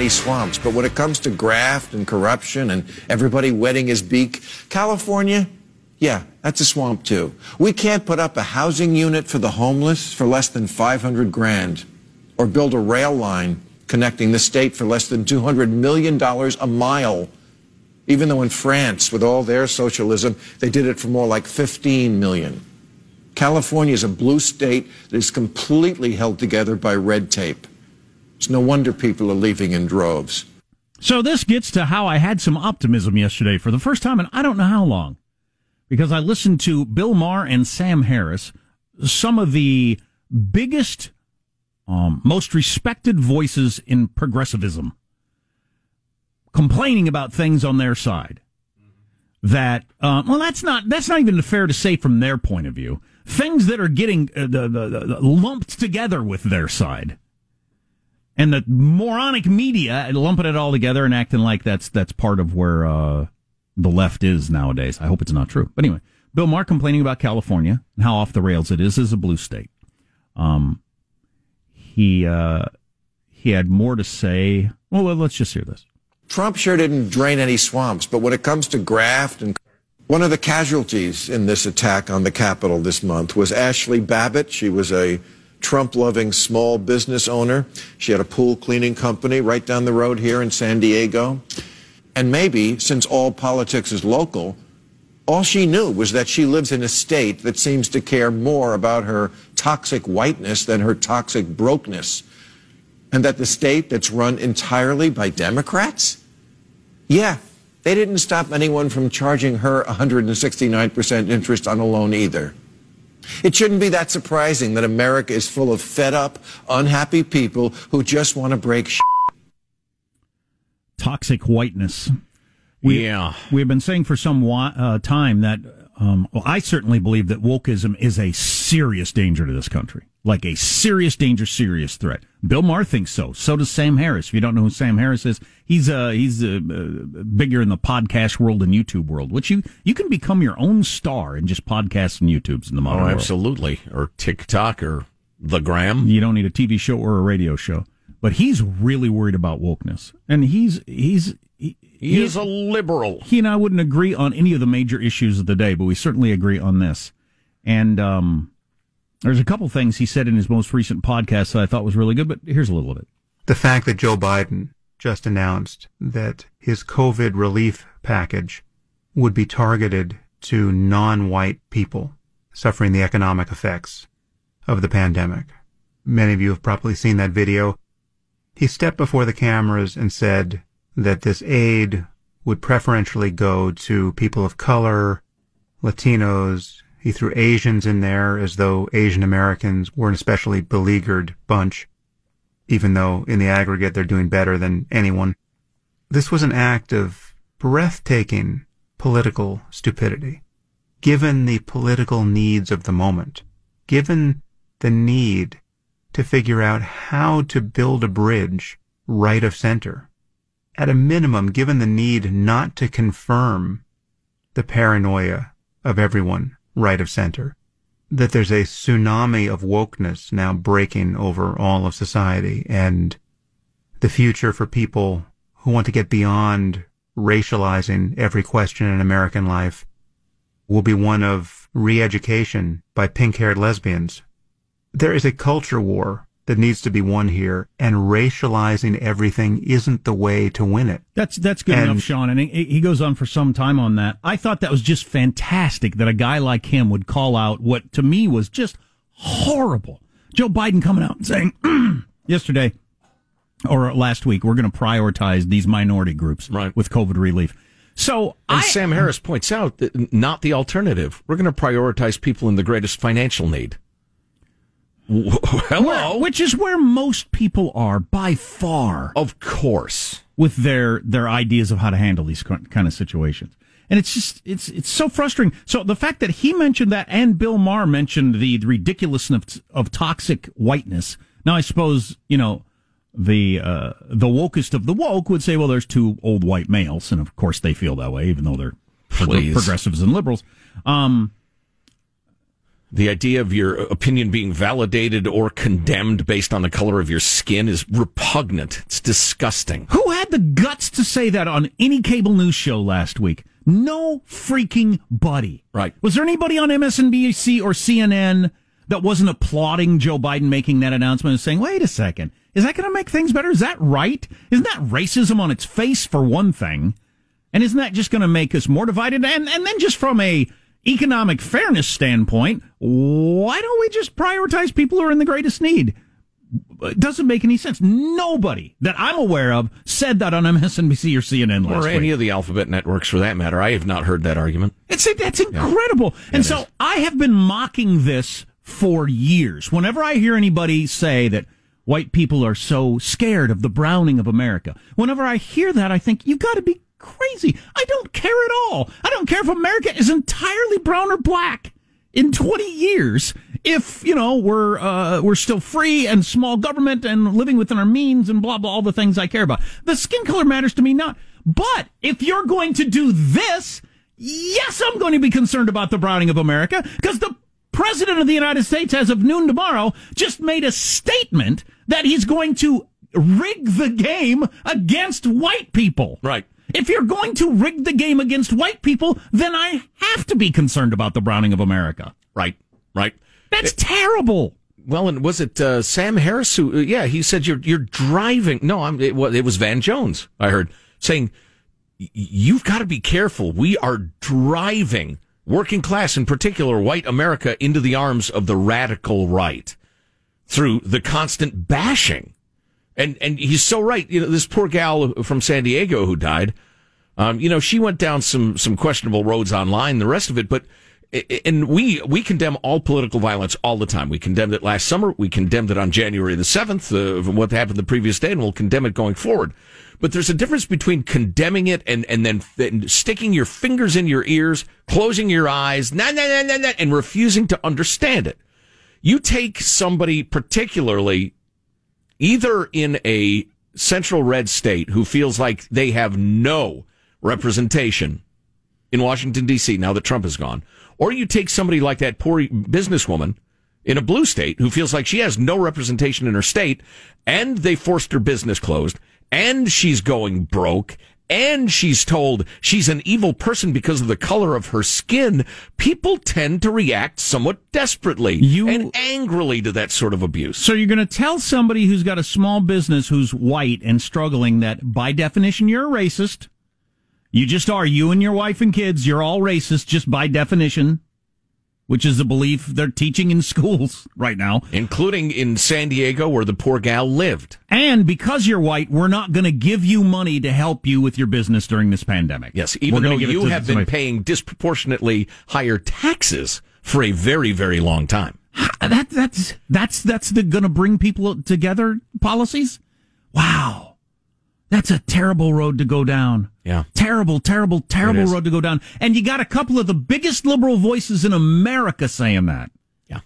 drain any swamps, but when it comes to graft and corruption and everybody wetting his beak, California, yeah, that's a swamp too. We can't put up a housing unit for the homeless for less than 500 grand or build a rail line connecting the state for less than $200 million a mile. Even though in France, with all their socialism, they did it for more like 15 million. California is a blue state that is completely held together by red tape. It's no wonder people are leaving in droves. So this gets to how I had some optimism yesterday for the first time and I don't know how long. Because I listened to Bill Maher and Sam Harris, some of the biggest, um, most respected voices in progressivism, complaining about things on their side. That uh, well, that's not that's not even fair to say from their point of view. Things that are getting uh, the, the, the lumped together with their side and the moronic media lumping it all together and acting like that's that's part of where uh, the left is nowadays. I hope it's not true. But anyway, Bill Maher complaining about California and how off the rails it is as a blue state. Um, he uh, he had more to say. Well, let's just hear this. Trump sure didn't drain any swamps, but when it comes to graft and one of the casualties in this attack on the Capitol this month was Ashli Babbitt. She was a Trump loving small business owner. She had a pool cleaning company right down the road here in San Diego. And maybe, since all politics is local, all she knew was that she lives in a state that seems to care more about her toxic whiteness than her toxic brokenness. And that the state that's run entirely by Democrats? Yeah, they didn't stop anyone from charging her 169% interest on a loan either. It shouldn't be that surprising that America is full of fed up, unhappy people who just want to break shit. Toxic whiteness. We, yeah. We've been saying for some uh, time that, um, well, I certainly believe that wokeism is a serious danger to this country. Like a serious danger, serious threat. Bill Maher thinks so. So does Sam Harris. If you don't know who Sam Harris is, he's uh, he's uh, bigger in the podcast world and YouTube world, which you you can become your own star in just podcasts and YouTubes in the modern oh, world. absolutely. Or TikTok or the Gram. You don't need a TV show or a radio show. But he's really worried about wokeness, and he's he's he, he is a liberal. He and I wouldn't agree on any of the major issues of the day, but we certainly agree on this. And um, there's a couple things he said in his most recent podcast that I thought was really good, but here's a little of it. The fact that Joe Biden just announced that his COVID relief package would be targeted to non-white people suffering the economic effects of the pandemic. Many of you have probably seen that video. He stepped before the cameras and said that this aid would preferentially go to people of color, Latinos, he threw Asians in there as though Asian Americans were an especially beleaguered bunch, even though in the aggregate they're doing better than anyone. This was an act of breathtaking political stupidity, given the political needs of the moment, given the need to figure out how to build a bridge right of center. At a minimum, given the need not to confirm the paranoia of everyone right of center. That there's a tsunami of wokeness now breaking over all of society and the future for people who want to get beyond racializing every question in American life will be one of re-education by pink-haired lesbians. There is a culture war that needs to be won here, and racializing everything isn't the way to win it. That's that's good and, enough, Sean. And he, he goes on for some time on that. I thought that was just fantastic that a guy like him would call out what to me was just horrible. Joe Biden coming out and saying yesterday or last week, we're going to prioritize these minority groups right. with COVID relief. So, and I, Sam Harris points out that not the alternative. We're going to prioritize people in the greatest financial need. Hello, which is where most people are by far. Of course, with their their ideas of how to handle these kind of situations. And it's just it's it's so frustrating. So the fact that he mentioned that and Bill Maher mentioned the, the ridiculousness of, of toxic whiteness. Now I suppose you know the uh, the wokest of the woke would say, well, there's two old white males, and of course they feel that way, even though they're Please. progressives and liberals. Um, The idea of your opinion being validated or condemned based on the color of your skin is repugnant. It's disgusting. Who had the guts to say that on any cable news show last week? No freaking buddy. Right. Was there anybody on MSNBC or CNN that wasn't applauding Joe Biden making that announcement and saying, wait a second, is that going to make things better? Is that right? Isn't that racism on its face for one thing? And isn't that just going to make us more divided? And, and then just from a economic fairness standpoint, why don't we just prioritize people who are in the greatest need? It doesn't make any sense. Nobody that I'm aware of said that on MSNBC or CNN last or week. any of the alphabet networks for that matter. I have not heard that argument. It's that's incredible. Yeah, and so is. I have been mocking this for years. Whenever I hear anybody say that white people are so scared of the browning of America, whenever I hear that, I think you've got to be crazy. I don't care at all. I don't care if America is entirely brown or black in 20 years if you know we're uh, we're still free and small government and living within our means and blah blah all the things I care about. The skin color matters to me not. But if you're going to do this, yes, I'm going to be concerned about the browning of America because the president of the United States, as of noon tomorrow, just made a statement that he's going to rig the game against white people. Right. If you're going to rig the game against white people, then I have to be concerned about the browning of America. Right, right. That's it, terrible. Well, and was it uh, Sam Harris who? Uh, yeah, he said you're you're driving. No, I'm. It, it was Van Jones. I heard saying you've got to be careful. We are driving working class, in particular white America, into the arms of the radical right through the constant bashing and and he's so right. You know, this poor gal from San Diego who died. Um, you know, she went down some some questionable roads online, the rest of it, but and we we condemn all political violence all the time. We condemned it last summer. We condemned it on January the seventh, uh, what happened the previous day, and we'll condemn it going forward. But there's a difference between condemning it and and then th- sticking your fingers in your ears, closing your eyes, nah, nah, nah, nah, nah, and refusing to understand it. You take somebody particularly either in a central red state who feels like they have no representation in Washington, D.C. now that Trump is gone, or you take somebody like that poor businesswoman in a blue state who feels like she has no representation in her state and they forced her business closed and she's going broke and she's told she's an evil person because of the color of her skin, people tend to react somewhat desperately you, and angrily to that sort of abuse. So you're going to tell somebody who's got a small business who's white and struggling that by definition you're a racist. You just are. You and your wife and kids, you're all racist just by definition which is a belief they're teaching in schools right now, including in San Diego where the poor gal lived. And because you're white, we're not going to give you money to help you with your business during this pandemic. Yes, even though you have been paying disproportionately higher taxes for a very, very long time. That that's that's that's the going to bring people together policies. Wow. That's a terrible road to go down. Yeah. Terrible, terrible, terrible road to go down. And you got a couple of the biggest liberal voices in America saying that. Yeah.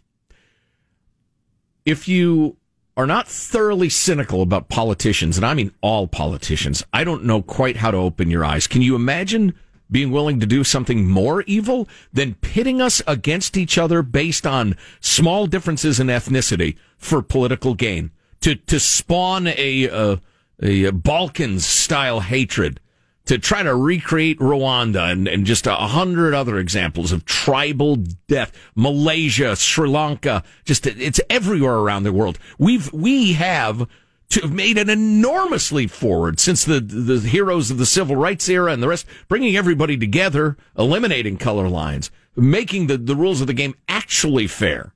If you are not thoroughly cynical about politicians, and I mean all politicians, I don't know quite how to open your eyes. Can you imagine being willing to do something more evil than pitting us against each other based on small differences in ethnicity for political gain? To, to spawn a, uh, a Balkans style hatred to try to recreate Rwanda and, and just a hundred other examples of tribal death. Malaysia, Sri Lanka, just it's everywhere around the world. We've we have to made an enormous leap forward since the the heroes of the civil rights era and the rest, bringing everybody together, eliminating color lines, making the, the rules of the game actually fair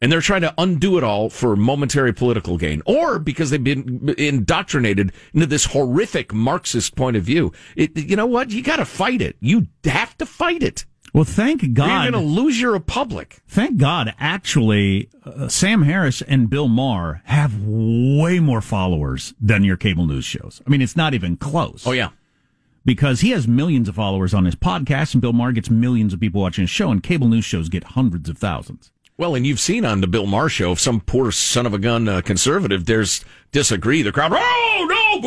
and they're trying to undo it all for momentary political gain or because they've been indoctrinated into this horrific Marxist point of view. It, you know what? You got to fight it. You have to fight it. Well, thank God. You're going to lose your republic. Thank God, actually, uh, Sam Harris and Bill Maher have way more followers than your cable news shows. I mean, it's not even close. Oh, yeah. Because he has millions of followers on his podcast, and Bill Maher gets millions of people watching his show, and cable news shows get hundreds of thousands. Well, and you've seen on the Bill Maher show, if some poor son of a gun uh, conservative dares disagree, the crowd, oh, no, no,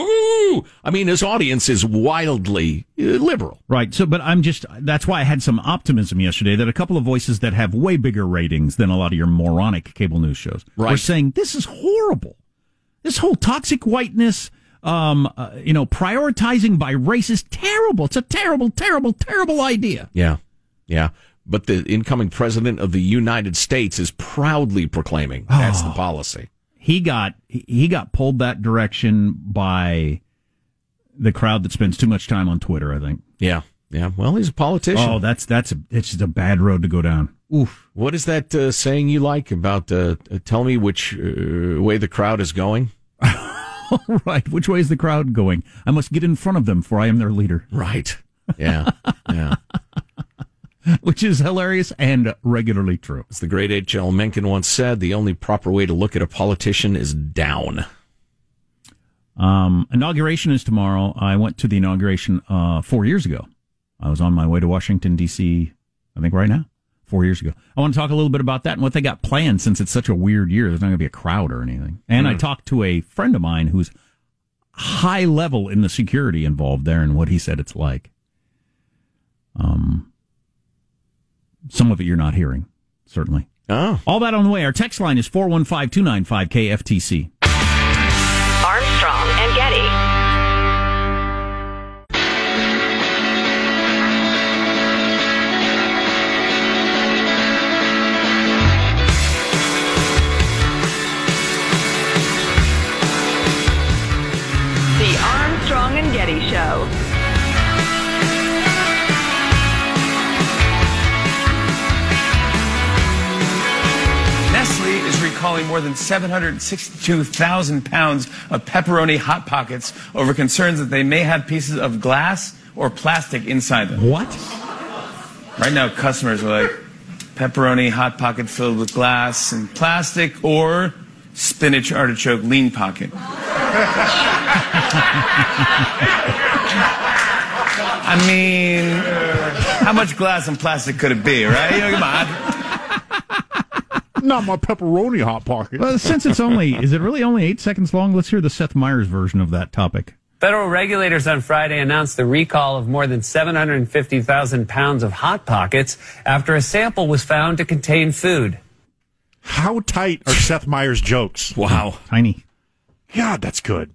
boo. I mean, his audience is wildly uh, liberal. Right. So, but I'm just, that's why I had some optimism yesterday that a couple of voices that have way bigger ratings than a lot of your moronic cable news shows Right. were saying this is horrible. This whole toxic whiteness, um, uh, you know, prioritizing by race is terrible. It's a terrible, terrible, terrible idea. Yeah, yeah. But the incoming president of the United States is proudly proclaiming that's the policy. He got, he got pulled that direction by the crowd that spends too much time on Twitter, I think. Yeah, yeah. Well, he's a politician. Oh, that's, that's, a, it's just a bad road to go down. Oof. What is that uh, saying you like about uh, uh, tell me which uh, way the crowd is going? right. Which way is the crowd going? I must get in front of them, for I am their leader. Right. Yeah. yeah. which is hilarious and regularly true. As the great H.L. Mencken once said, the only proper way to look at a politician is down. Um, inauguration is tomorrow. I went to the inauguration uh, four years ago. I was on my way to Washington D.C. I think right now, four years ago. I want to talk a little bit about that and what they got planned since it's such a weird year. There's not going to be a crowd or anything. And I talked to a friend of mine who's high level in the security involved there and what he said it's like. Um, some of it you're not hearing, certainly. Oh. All that on the way. Our text line is 415 295 KFTC. More than 762,000 pounds of pepperoni Hot Pockets over concerns that they may have pieces of glass or plastic inside them. What? Right now, customers are like, pepperoni Hot Pocket filled with glass and plastic or spinach artichoke lean pocket. I mean, how much glass and plastic could it be, right? You know, come on. Not my pepperoni hot pocket. Well, since it's only, is it really only eight seconds long? Let's hear the Seth Meyers version of that topic. Federal regulators on Friday announced the recall of more than 750,000 pounds of Hot Pockets after a sample was found to contain food. How tight are Seth Meyers' jokes? Wow. Tiny. God, that's good.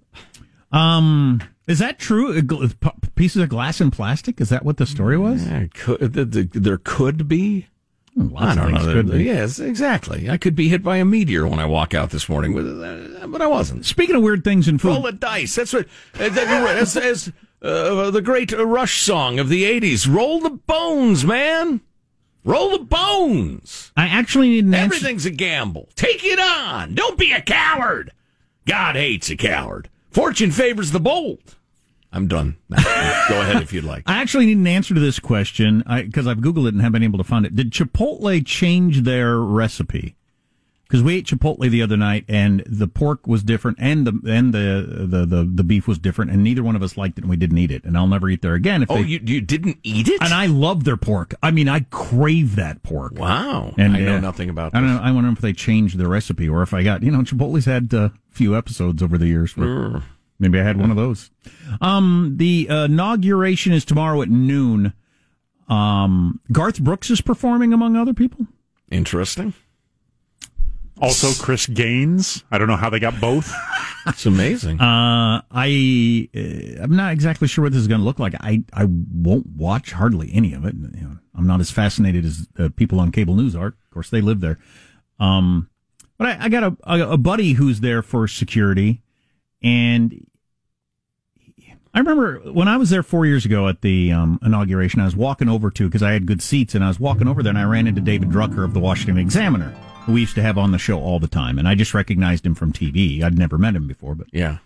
Um, is that true? Gl- p- Pieces of glass and plastic? Is that what the story was? Yeah, could, the, the, there could be. Lots I don't know. could be. Yes, exactly. I could be hit by a meteor when I walk out this morning, but, uh, but I wasn't. Speaking of weird things in food, Roll the dice. That's what. Uh, that- as, uh, the great Rush song of the '80s. Roll the bones, man. Roll the bones. I actually need an answer. Everything's a gamble. Take it on. Don't be a coward. God hates a coward. Fortune favors the bold. I'm done. Go ahead if you'd like. I actually need an answer to this question because I've Googled it and haven't been able to find it. Did Chipotle change their recipe? Because we ate Chipotle the other night and the pork was different and the and the, the the the beef was different and neither one of us liked it and we didn't eat it and I'll never eat there again. If Oh, they, you you didn't eat it? and I love their pork. I mean, I crave that pork. wow. And I know uh, nothing about I don't this. know. I wonder if they changed the recipe or if I got you know Chipotle's had a few episodes over the years. Where Maybe I had one of those. Um, the uh, inauguration is tomorrow at noon. Um, Garth Brooks is performing among other people. Interesting. Also, Chris Gaines. I don't know how they got both. It's amazing. Uh, I uh, I'm not exactly sure what this is going to look like. I I won't watch hardly any of it. You know, I'm not as fascinated as uh, people on cable news are. Of course, they live there. Um, but I, I got a, a a buddy who's there for security, and I remember when I was there four years ago at the um, inauguration. I was walking over to because I had good seats, and I was walking over there, and I ran into David Drucker of the Washington Examiner, who we used to have on the show all the time, and I just recognized him from TV. I'd never met him before, but yeah.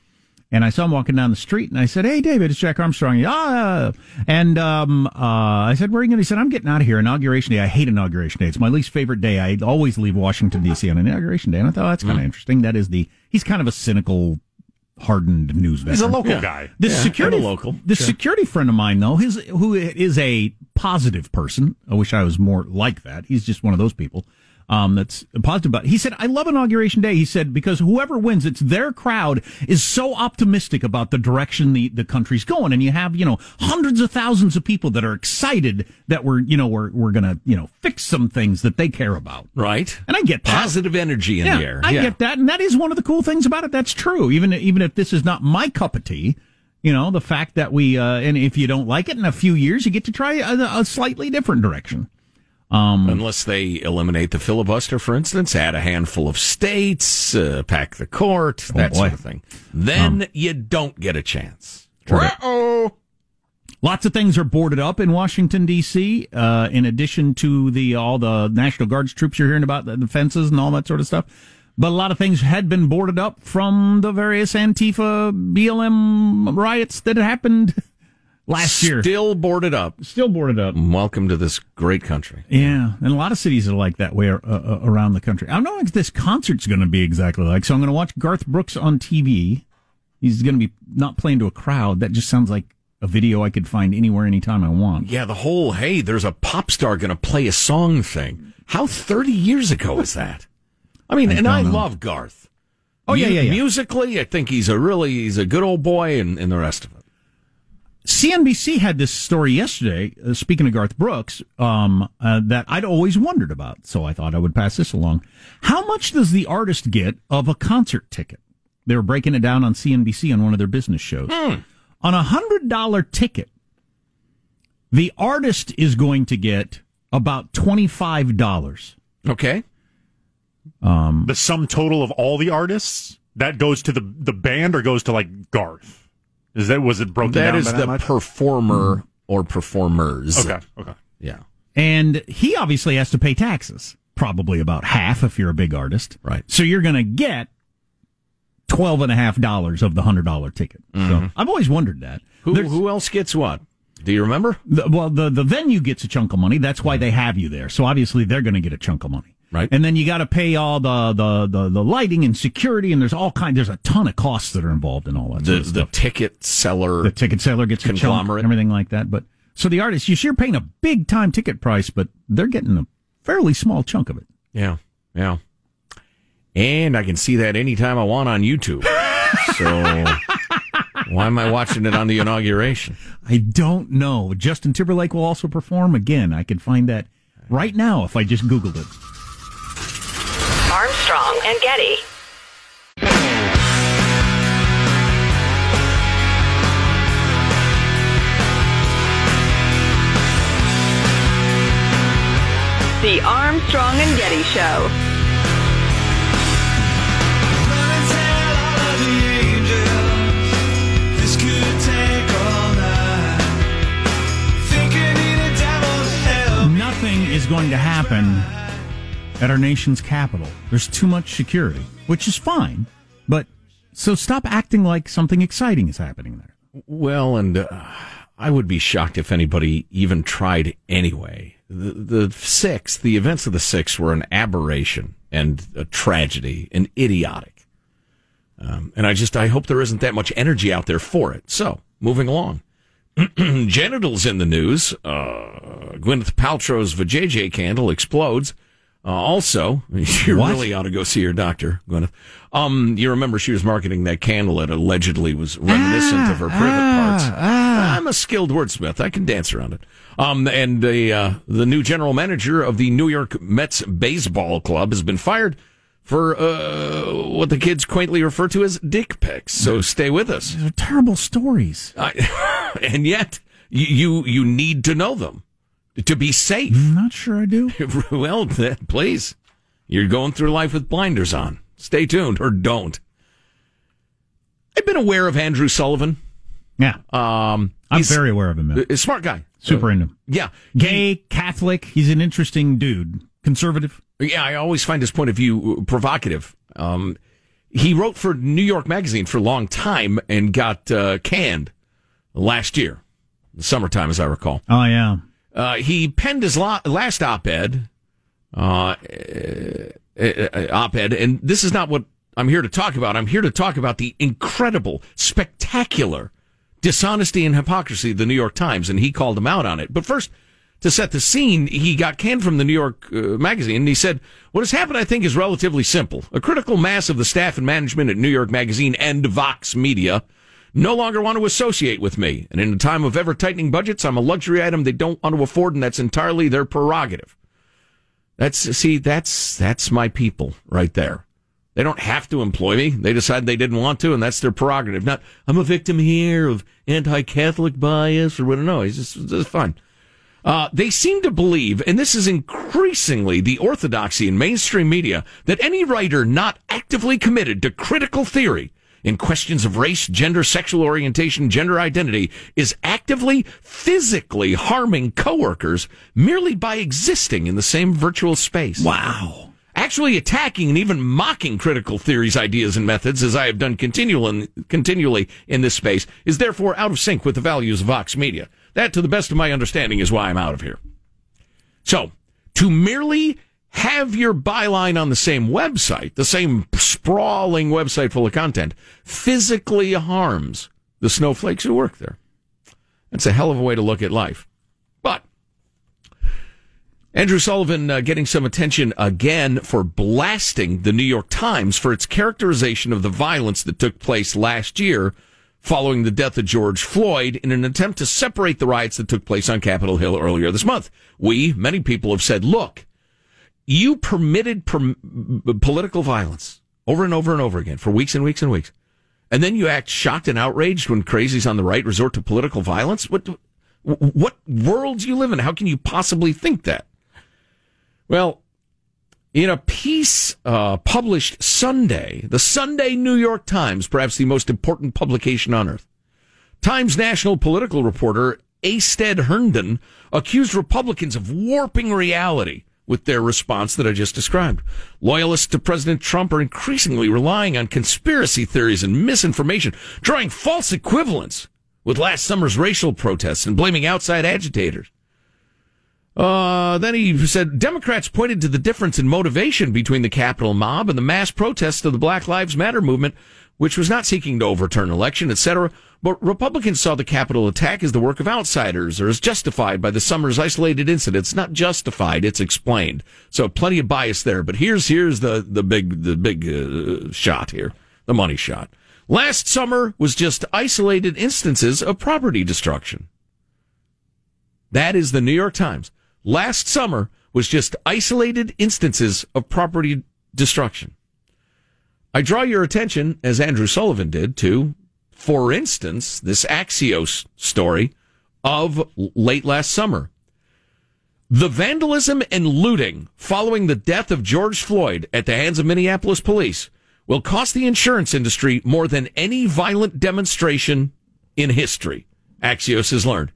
and I saw him walking down the street, and I said, "Hey, David, it's Jack Armstrong." Ah, and um, uh, I said, "Where are you going?" He said, "I'm getting out of here. Inauguration day. I hate inauguration day. It's my least favorite day. I always leave Washington D.C. on inauguration day." And I thought, oh, "That's kind of interesting." That is the he's kind of a cynical, hardened news veteran. He's a local Yeah. guy. This Yeah, security and a local. This Sure. security friend of mine though, his who is a positive person. I wish I was more like that. He's just one of those people. Um, that's positive about. It. He said, "I love inauguration day." He said because whoever wins, it's their crowd is so optimistic about the direction the the country's going, and you have you know hundreds of thousands of people that are excited that we're you know we're we're gonna you know fix some things that they care about, Right. and I get that. Positive energy in yeah, the air. I yeah. get that, and that is one of the cool things about it. That's true. Even even if this is not my cup of tea, you know, the fact that we uh, and if you don't like it in a few years, you get to try a, a slightly different direction. Unless they eliminate the filibuster, for instance, add a handful of states, uh, pack the court, that boy. sort of thing. Then you don't get a chance. oh Lots of things are boarded up in Washington D.C. Uh, in addition to the all the National Guards troops you're hearing about, the, the fences and all that sort of stuff. But a lot of things had been boarded up from the various Antifa BLM riots that happened last year. Still boarded up. Still boarded up. Welcome to this great country. Yeah, and a lot of cities are like that way uh, uh, around the country. I don't know if this concert's going to be exactly like. So I'm going to watch Garth Brooks on TV. He's going to be not playing to a crowd. That just sounds like a video I could find anywhere, anytime I want. Yeah, the whole, hey, there's a pop star going to play a song thing. How 30 years ago is that? I mean, I and I know. love Garth. Oh, yeah, yeah, yeah. Musically, I think he's a really, he's a good old boy and, and the rest of it. CNBC had this story yesterday. Uh, speaking of Garth Brooks, um, uh, that I'd always wondered about, so I thought I would pass this along. How much does the artist get of a concert ticket? They were breaking it down on CNBC on one of their business shows. On a hundred dollar ticket, the artist is going to get about twenty five dollars. Okay. The sum total of all the artists that goes to the the band or goes to like Garth. Is that was it broken That down is by that the much? performer hmm. or performers. okay, okay. Yeah. And he obviously has to pay taxes, probably about half if you're a big artist. Right. So you're going to get twelve and a half dollars of the hundred dollar ticket. So mm-hmm. I've always wondered that. Who, There's- who else gets what? Do you remember? the, well, the the venue gets a chunk of money. That's why they have you there. So obviously they're going to get a chunk of money. Right. And then you got to pay all the, the, the, the lighting and security, and there's all kind. There's a ton of costs that are involved in all that. The sort of the ticket seller. the ticket seller gets a chunk Conglomerate. and everything like that. But so the artist, you you're paying a big time ticket price, but they're getting a fairly small chunk of it. Yeah, yeah. And I can see that anytime I want on YouTube. so why am I watching it on the inauguration? I don't know. Justin Timberlake will also perform again. I can find that right now if I just Googled it. And Getty. The Armstrong and Getty Show. Nothing is going to happen at our nation's capital. There's too much security, which is fine. But so stop acting like something exciting is happening there. Well, and uh, I would be shocked if anybody even tried anyway. The, the six, the events of the six were an aberration and a tragedy and idiotic. Um, and I just, I hope there isn't that much energy out there for it. So, moving along. Genitals in the news. Uh, Gwyneth Paltrow's vajayjay candle explodes. Uh, also, you What? really ought to go see your doctor, Gwyneth. Um, you remember she was marketing that candle that allegedly was reminiscent of her privet parts. I'm a skilled wordsmith. I can dance around it. Um, and the uh, the new general manager of the New York Mets baseball club has been fired for uh, what the kids quaintly refer to as dick pics. So stay with us. These are terrible stories. I, and yet you, you you need to know them to be safe. I'm not sure I do. well, please, you're going through life with blinders on. Stay tuned or don't. I've been aware of Andrew Sullivan. Yeah, Um, I'm very aware of him. man. smart guy. Super into him. Yeah, Gay, Catholic. He's an interesting dude. Conservative. Yeah, I always find his point of view provocative. Um, he wrote for New York Magazine for a long time and got uh, canned last year, the summertime, as I recall. Oh yeah. Uh, he penned his la- last op-ed, uh, uh, uh, op-ed, and this is not what I'm here to talk about. I'm here to talk about the incredible, spectacular dishonesty and hypocrisy of the New York Times, and he called him out on it. But first, to set the scene, he got canned from the New York uh, Magazine. And he said, What has happened, I think, is relatively simple. A critical mass of the staff and management at New York Magazine and Vox Media no longer want to associate with me. And in a time of ever tightening budgets, I'm a luxury item they don't want to afford, and that's entirely their prerogative. That's, see, that's, that's my people right there. They don't have to employ me. They decide they didn't want to, and that's their prerogative. Not, I'm a victim here of anti-Catholic bias or whatever. No, it's just, it's fine. Uh, they seem to believe, and this is increasingly the orthodoxy in mainstream media, that any writer not actively committed to critical theory in questions of race, gender, sexual orientation, gender identity is actively, physically harming coworkers merely by existing in the same virtual space. Wow. Actually attacking and even mocking critical theories, ideas, and methods, as I have done continually, continually in this space, is therefore out of sync with the values of Vox Media. That, to the best of my understanding, is why I'm out of here. So, to merely have your byline on the same website, the same sprawling website full of content, physically harms the snowflakes who work there. That's a hell of a way to look at life. But Andrew Sullivan uh, getting some attention again for blasting the New York Times for its characterization of the violence that took place last year following the death of George Floyd in an attempt to separate the riots that took place on Capitol Hill earlier this month. We, many people have said, look, you permitted per- political violence over and over and over again for weeks and weeks and weeks. And then you act shocked and outraged when crazies on the right resort to political violence. What, what world do you live in? How can you possibly think that? Well, in a piece uh, published Sunday, the Sunday New York Times, perhaps the most important publication on earth, Times national political reporter Astead Herndon accused Republicans of warping reality with their response that I just described. Loyalists to President Trump are increasingly relying on conspiracy theories and misinformation, drawing false equivalents with last summer's racial protests and blaming outside agitators. Uh, then he said Democrats pointed to the difference in motivation between the Capitol mob and the mass protests of the Black Lives Matter movement, which was not seeking to overturn election, etc. But Republicans saw the Capitol attack as the work of outsiders or as justified by the summer's isolated incidents. Not justified, it's explained. So plenty of bias there. But here's here's the the big the big uh, shot here, the money shot. Last summer was just isolated instances of property destruction. That is the New York Times last summer was just isolated instances of property destruction. I draw your attention, as Andrew Sullivan did, to, for instance, this Axios story of late last summer. The vandalism and looting following the death of George Floyd at the hands of Minneapolis police will cost the insurance industry more than any violent demonstration in history, Axios has learned.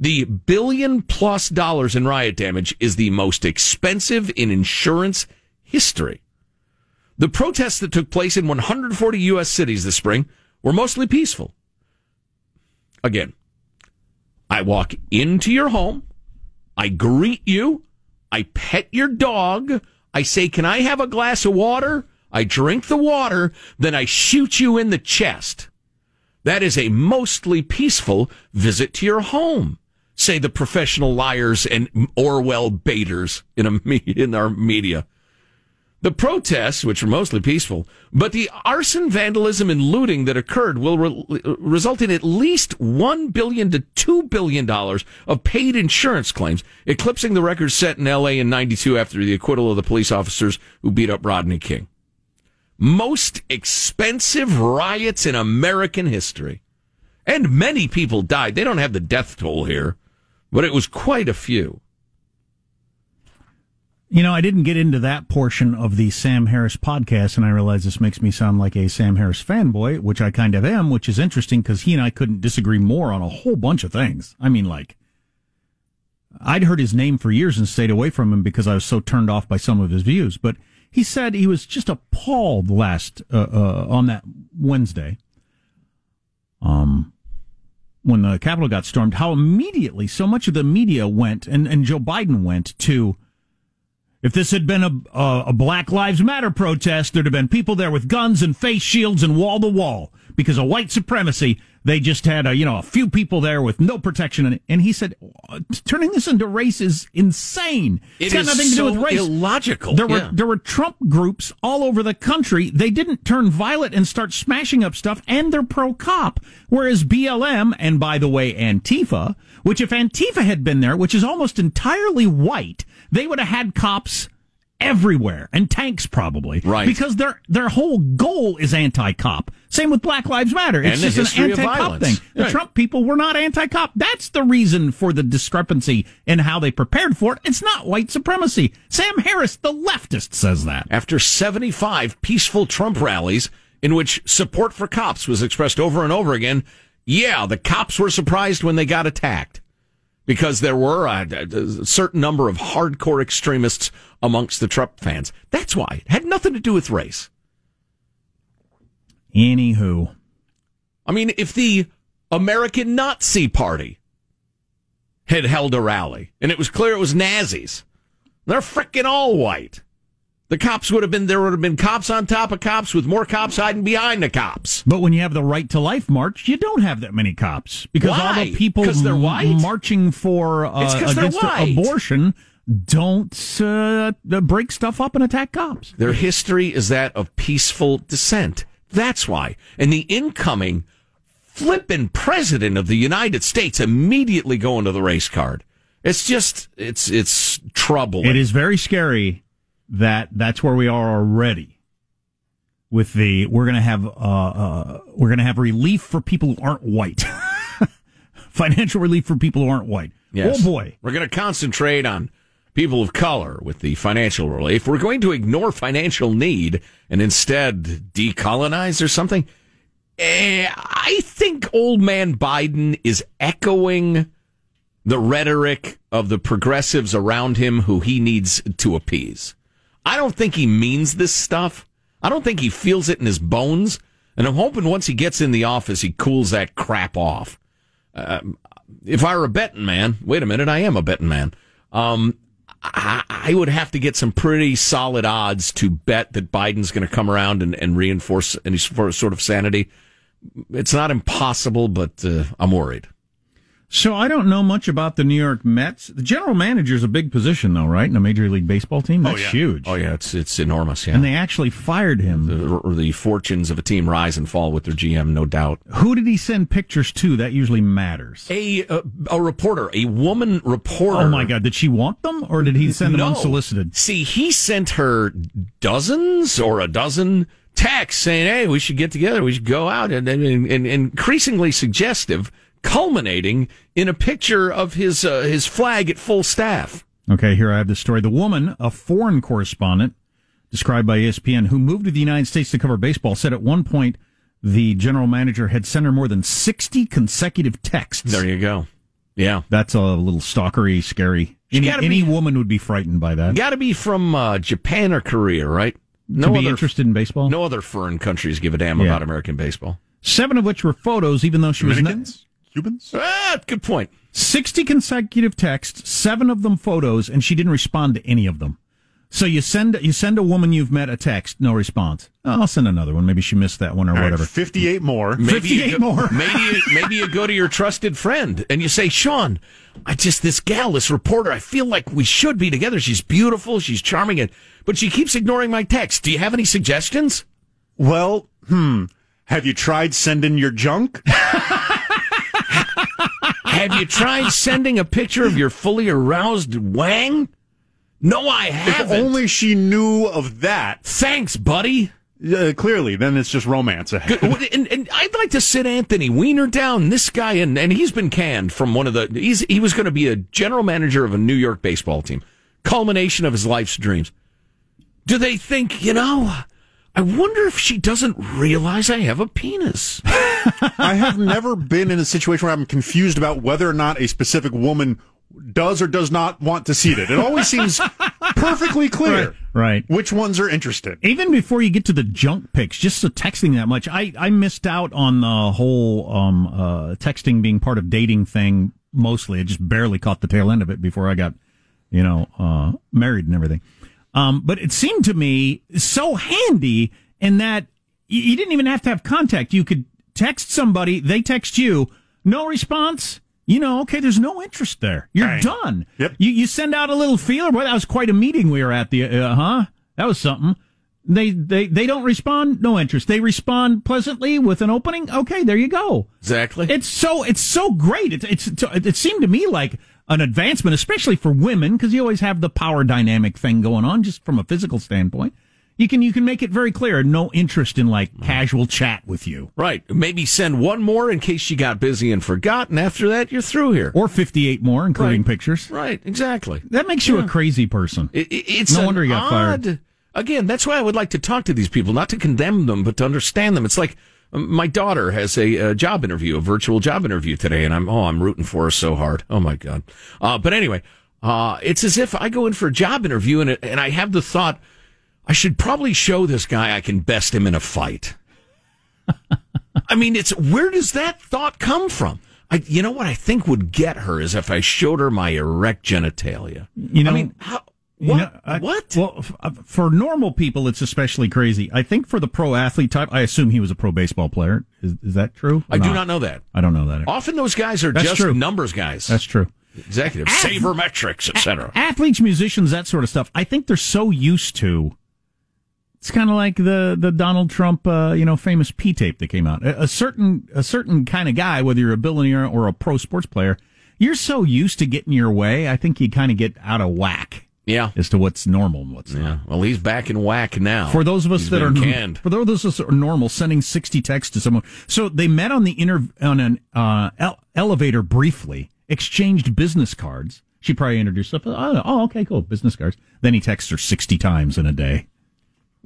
The billion plus dollars in riot damage is the most expensive in insurance history. The protests that took place in 140 U.S. cities this spring were mostly peaceful. Again, I walk into your home, I greet you, I pet your dog, I say, Can I have a glass of water? I drink the water, then I shoot you in the chest. That is a mostly peaceful visit to your home say the professional liars and Orwell baiters in a in our media. The protests, which were mostly peaceful, but the arson, vandalism, and looting that occurred will re- result in at least one billion to two billion dollars of paid insurance claims, eclipsing the record set in L.A. in '92 after the acquittal of the police officers who beat up Rodney King. Most expensive riots in American history, and many people died. They don't have the death toll here but it was quite a few. You know, I didn't get into that portion of the Sam Harris podcast, and I realize this makes me sound like a Sam Harris fanboy, which I kind of am, which is interesting because he and I couldn't disagree more on a whole bunch of things. I mean, like, I'd heard his name for years and stayed away from him because I was so turned off by some of his views. But he said he was just appalled last uh, uh, on that Wednesday. Um, when the Capitol got stormed, how immediately so much of the media went and, and Joe Biden went to. If this had been a, a, a Black Lives Matter protest, there'd have been people there with guns and face shields and wall to wall because of white supremacy. They just had a you know a few people there with no protection, and he said turning this into race is insane. It it's got nothing to so do with race. illogical. There were there were Trump groups all over the country. They didn't turn violent and start smashing up stuff, and they're pro cop. Whereas BLM and by the way Antifa, which if Antifa had been there, which is almost entirely white, they would have had cops everywhere and tanks probably Right. because their their whole goal is anti-cop. Same with black lives matter. It's And just an anti-cop thing. The Right. trump people were not anti-cop. That's the reason for the discrepancy in how they prepared for it. It's not white supremacy. Sam harris the leftist says that. After 75 peaceful Trump rallies in which support for cops was expressed over and over again, yeah, the cops were surprised when they got attacked because there were a, a certain number of hardcore extremists amongst the Trump fans. That's why. It had nothing to do with race. anywho I mean, if the American Nazi Party had held a rally and it was clear it was Nazis, they're frickin' all white. The cops would have been, there would have been cops on top of cops with more cops hiding behind the cops. but when you have the right to life march you don't have that many cops because all Why? the people they're white? marching for uh, It's 'cause they're against white. abortion don't uh, break stuff up and attack cops Their history is that of peaceful dissent. That's why. And the incoming flippin' president of the United States immediately going to the race card. It's just, it's, it's troubling. It is very scary that that's where we are already. With the we're gonna have uh, uh we're gonna have relief for people who aren't white, financial relief for people who aren't white. Yes. Oh boy, We're going to concentrate on people of color with the financial relief. We're going to ignore financial need and instead decolonize or something. Eh, I think old man Biden is echoing the rhetoric of the progressives around him who he needs to appease. I don't think he means this stuff. I don't think he feels it in his bones. And I'm hoping once he gets in the office, he cools that crap off if I were a betting man, wait a minute, I am a betting man. Um, I, I would have to get some pretty solid odds to bet that Biden's going to come around and, and reinforce any sort of sanity. It's not impossible, but uh, I'm worried. So I don't know much about the New York Mets. The general manager is a big position, though, right? In a major league baseball team, that's yeah. huge. Oh yeah, it's it's enormous. Yeah, And they actually fired him. the, the fortunes of a team rise and fall with their GM, no doubt. Who did he send pictures to? That usually matters. A uh, a reporter, a woman reporter. Oh my God! Did she want them, or did he send them No. unsolicited? See, he sent her dozens or a dozen texts saying, "Hey, we should get together. We should go out," and, and, and increasingly suggestive, culminating in a picture of his uh, his flag at full staff. Okay, here I have the story. The woman, a foreign correspondent, described by ESPN, who moved to the United States to cover baseball, said at one point the general manager had sent her more than 60 consecutive texts. There you go. Yeah, That's a little stalkery, scary. Any, any be- woman would be frightened by that. got to be from uh, Japan or Korea, right? No to be other interested in baseball? no other foreign countries give a damn Yeah. about American baseball. Seven of which were photos, even though she was not. Dominicans? Cubans? Ah, good point. 60 consecutive texts, seven of them photos, and she didn't respond to any of them. So you send you send a woman you've met a text, no response. Oh, I'll send another one. Maybe she missed that one or All right, whatever. 58 more. Maybe you 58 go, more. maybe you, maybe you go to your trusted friend and you say, Sean, I just this gal, this reporter, I feel like we should be together. She's beautiful, she's charming, and but she keeps ignoring my text. Do you have any suggestions? Well, hmm. Have you tried sending your junk? Have you tried sending a picture of your fully aroused wang? No, I haven't. If only she knew of that. Thanks, buddy. Uh, clearly, then it's just romance ahead. And, and I'd like to sit Anthony Weiner down. This guy, and, and he's been canned from one of the. He's he was going to be a general manager of a New York baseball team. Culmination of his life's dreams. Do they think you know? I wonder if she doesn't realize I have a penis. I have never been in a situation where I'm confused about whether or not a specific woman does or does not want to see it. It always seems perfectly clear Right. which ones are interested. Even before you get to the junk pics, just the texting that much, I, I missed out on the whole um, uh, texting being part of dating thing. Mostly, I just barely caught the tail end of it before I got, you know, uh, married and everything. Um, but it seemed to me so handy in that you didn't even have to have contact. You could text somebody, they text you, no response. You know, okay, there's no interest there. You're Bang. done. Yep. You you send out a little feeler. Boy, that was quite a meeting we were at. The uh huh. That was something. They they they don't respond. No interest. They respond pleasantly with an opening. Okay, there you go. Exactly. It's so it's so great. It's it's it seemed to me like an advancement, especially for women, because you always have the power dynamic thing going on, just from a physical standpoint. You can you can make it very clear. No interest in like casual chat with you, right. Maybe send one more in case you got busy and forgot, and after that, you're through here. or fifty eight more, including Right. pictures. Right. Exactly. That makes you a crazy person. It, it- it's No wonder you got odd, fired. Again, that's why I would like to talk to these people, not to condemn them, but to understand them. It's like um, my daughter has a, uh job interview, a virtual job interview today, and I'm oh, I'm rooting for her so hard. Oh my god! Uh, but anyway, uh, it's as if I go in for a job interview and and I have the thought I should probably show this guy I can best him in a fight. I mean, it's where does that thought come from? I, you know what I think would get her is if I showed her my erect genitalia. You know- I mean, how, You what? know, I- what? Well, uh, for normal people, it's especially crazy. I think for the pro athlete type, I assume he was a pro baseball player. Is, is that true? I do not know that. I don't know that. Often those guys are That's just true. numbers guys, That's true. executives, sabermetrics, etc. Athletes, musicians, that sort of stuff. I think they're so used to. It's kind of like the the Donald Trump, uh, you know, famous P tape that came out. A, a certain a certain kind of guy, whether you're a billionaire or a pro sports player, you're so used to getting your way. I think you kind of get out of whack Yeah, as to what's normal and what's not. Well, he's back in whack now. For those of us He's that are canned. for those of us that are normal, sending sixty texts to someone. So they met on the inter on an uh, ele- elevator briefly, exchanged business cards. She probably introduced herself. Oh, oh, okay, cool, business cards. Then he texts her sixty times in a day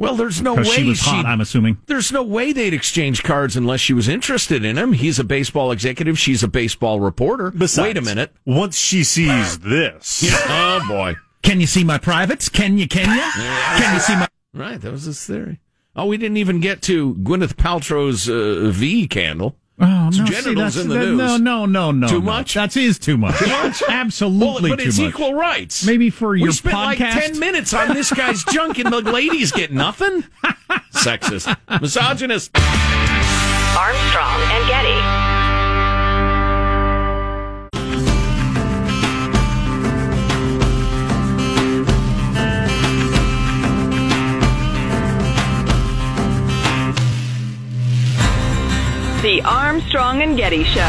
Well, there's no way she was hot. I'm assuming. There's no way they'd exchange cards unless she was interested in him. He's a baseball executive. She's a baseball reporter. Besides, Wait a minute. Once she sees this, oh boy. Can you see my privates? Can you? Can you? Can you see my? Right, that was his theory. Oh, we didn't even get to Gwyneth Paltrow's uh, V candle. Oh no! It's see, genitals that's, in the that- news. No, no, no, no. Too no. much? That is too much. Well, Absolutely but too it's much. equal rights. Maybe for we your spent like ten minutes on this guy's junk, and the ladies get nothing. Sexist, misogynist. Armstrong and Getty. The Armstrong and Getty Show.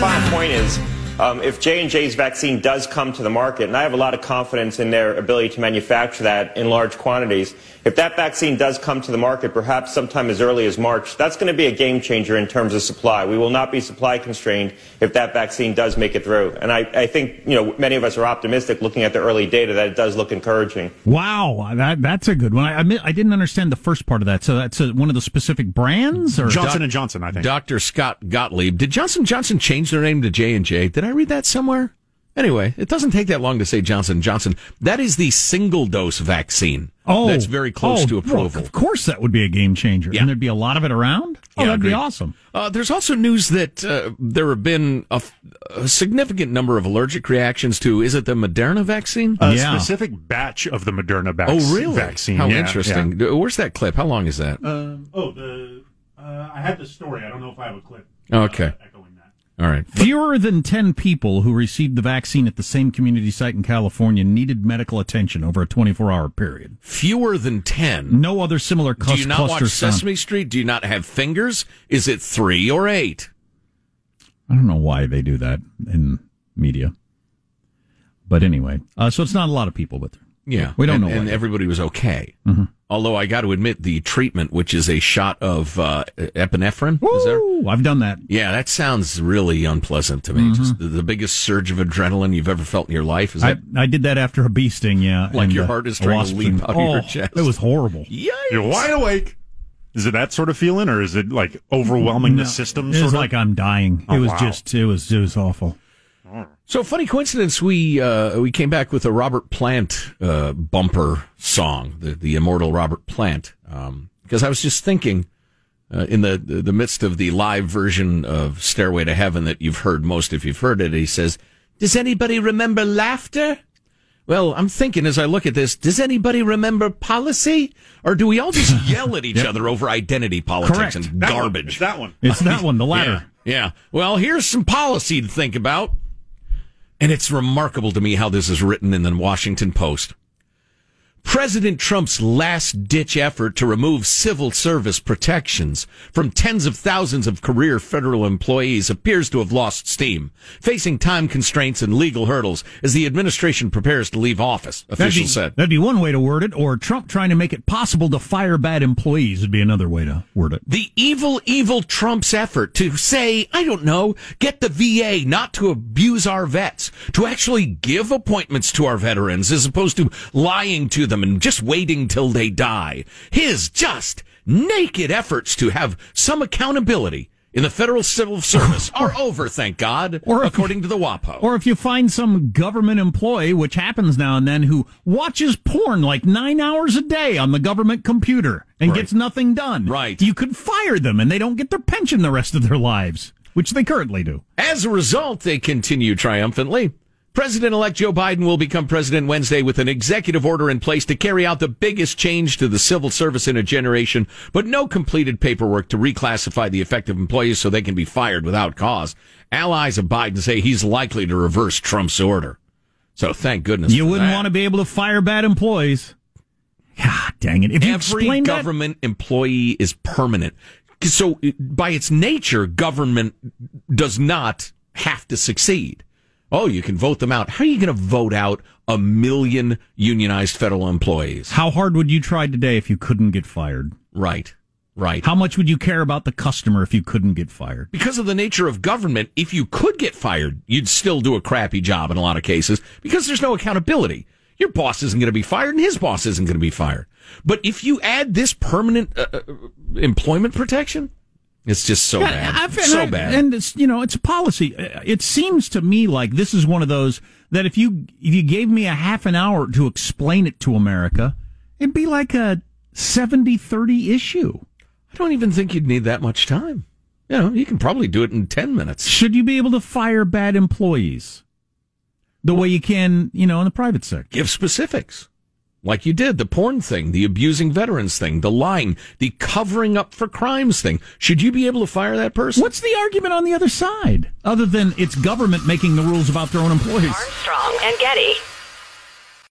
Bottom point is, um, if J and J's vaccine does come to the market, and I have a lot of confidence in their ability to manufacture that in large quantities, if that vaccine does come to the market, perhaps sometime as early as March, that's going to be a game changer in terms of supply. We will not be supply constrained if that vaccine does make it through. And I, I think, you know, many of us are optimistic looking at the early data that it does look encouraging. Wow, that that's a good one. I I, admit, I didn't understand the first part of that. So that's a, one of the specific brands, or Johnson and Johnson, I think. Dr. Scott Gottlieb. Did Johnson Johnson change their name to J and J? Did I read that somewhere? Anyway, it doesn't take that long to say Johnson Johnson. That is the single dose vaccine. oh, that's very close oh, to well, approval. of course, that would be a game changer, Yeah. and there'd be a lot of it around. Oh, Yeah, that'd be awesome. Uh, there's also news that uh, there have been a significant number of allergic reactions to. Is it the Moderna vaccine? a Yeah. specific batch of the Moderna vac- oh, really? vaccine. How Yeah, interesting. Where's that clip? How long is that? yeah. Oh, the uh, I had the story. I don't know if I have a clip. Okay. All right. Fewer than 10 people who received the vaccine at the same community site in California needed medical attention over a 24 hour period. Fewer than 10. No other similar Do you not watch. Sesame Street? Do you not have fingers? Is it three or eight? I don't know why they do that in media. But anyway, uh, so it's not a lot of people, but Yeah. We don't and, know And everybody was okay. Although I got to admit, the treatment, which is a shot of uh, epinephrine, is there? Woo, I've done that. Yeah, that sounds really unpleasant to me. Just the, the biggest surge of adrenaline you've ever felt in your life. Is I, that I did that after a bee sting, yeah. Like and, your uh, heart is a trying to leap sting. out of oh, your chest. It was horrible. Yikes. You're wide awake. Is it that sort of feeling, or is it like overwhelming the system? It was of? like I'm dying. Oh, it was wow. just, it was, it was awful. So funny coincidence. We uh, we came back with a Robert Plant uh, bumper song, the the immortal Robert Plant, um, because I was just thinking uh, in the the midst of the live version of Stairway to Heaven that you've heard most if you've heard it. He says, "Does anybody remember laughter?" Well, I'm thinking as I look at this, does anybody remember policy? Or do we all just yell at each other over identity politics Correct. and That one. garbage? It's that one. It's that one, the latter. Yeah, yeah. Well, here's some policy to think about. And it's remarkable to me how this is written in the Washington Post. President Trump's last ditch effort to remove civil service protections from tens of thousands of career federal employees appears to have lost steam, facing time constraints and legal hurdles as the administration prepares to leave office, That'd be, officials said. that'd be one way to word it, or Trump trying to make it possible to fire bad employees would be another way to word it. The evil, evil Trump's effort to say, I don't know, get the VA not to abuse our vets, to actually give appointments to our veterans as opposed to lying to them and just waiting till they die. His just naked efforts to have some accountability in the federal civil service are over, thank God, Or according to the WAPO. Or if you find some government employee, which happens now and then, who watches porn like nine hours a day on the government computer and Right. gets nothing done. Right. You could fire them and they don't get their pension the rest of their lives, which they currently do. As a result, they continue triumphantly. President elect Joe Biden will become president Wednesday with an executive order in place to carry out the biggest change to the civil service in a generation, but no completed paperwork to reclassify the affected employees so they can be fired without cause. Allies of Biden say he's likely to reverse Trump's order. So thank goodness. You wouldn't that. want to be able to fire bad employees. God dang it. If Every explain that, government employee is permanent. So, by its nature, government does not have to succeed. Oh, you can vote them out. How are you going to vote out a million unionized federal employees? how hard would you try today if you couldn't get fired? Right, right. How much would you care about the customer if you couldn't get fired? because of the nature of government, if you could get fired, you'd still do a crappy job in a lot of cases because there's no accountability. Your boss isn't going to be fired and his boss isn't going to be fired. But if you add this permanent uh, uh, employment protection, it's just so Yeah, bad. So I- bad. And it's you know it's a policy. Uh, It seems to me like this is one of those that if you if you gave me a half an hour to explain it to America, it'd be like a 70-30 issue. I don't even think you'd need that much time. You know, you can probably do it in 10 minutes. Should you be able to fire bad employees the way you can, you know, in the private sector? Give specifics. Like you did, the porn thing, the abusing veterans thing, the lying, the covering up for crimes thing. Should you be able to fire that person? What's the argument on the other side other than it's government making the rules about their own employees? Armstrong and Getty.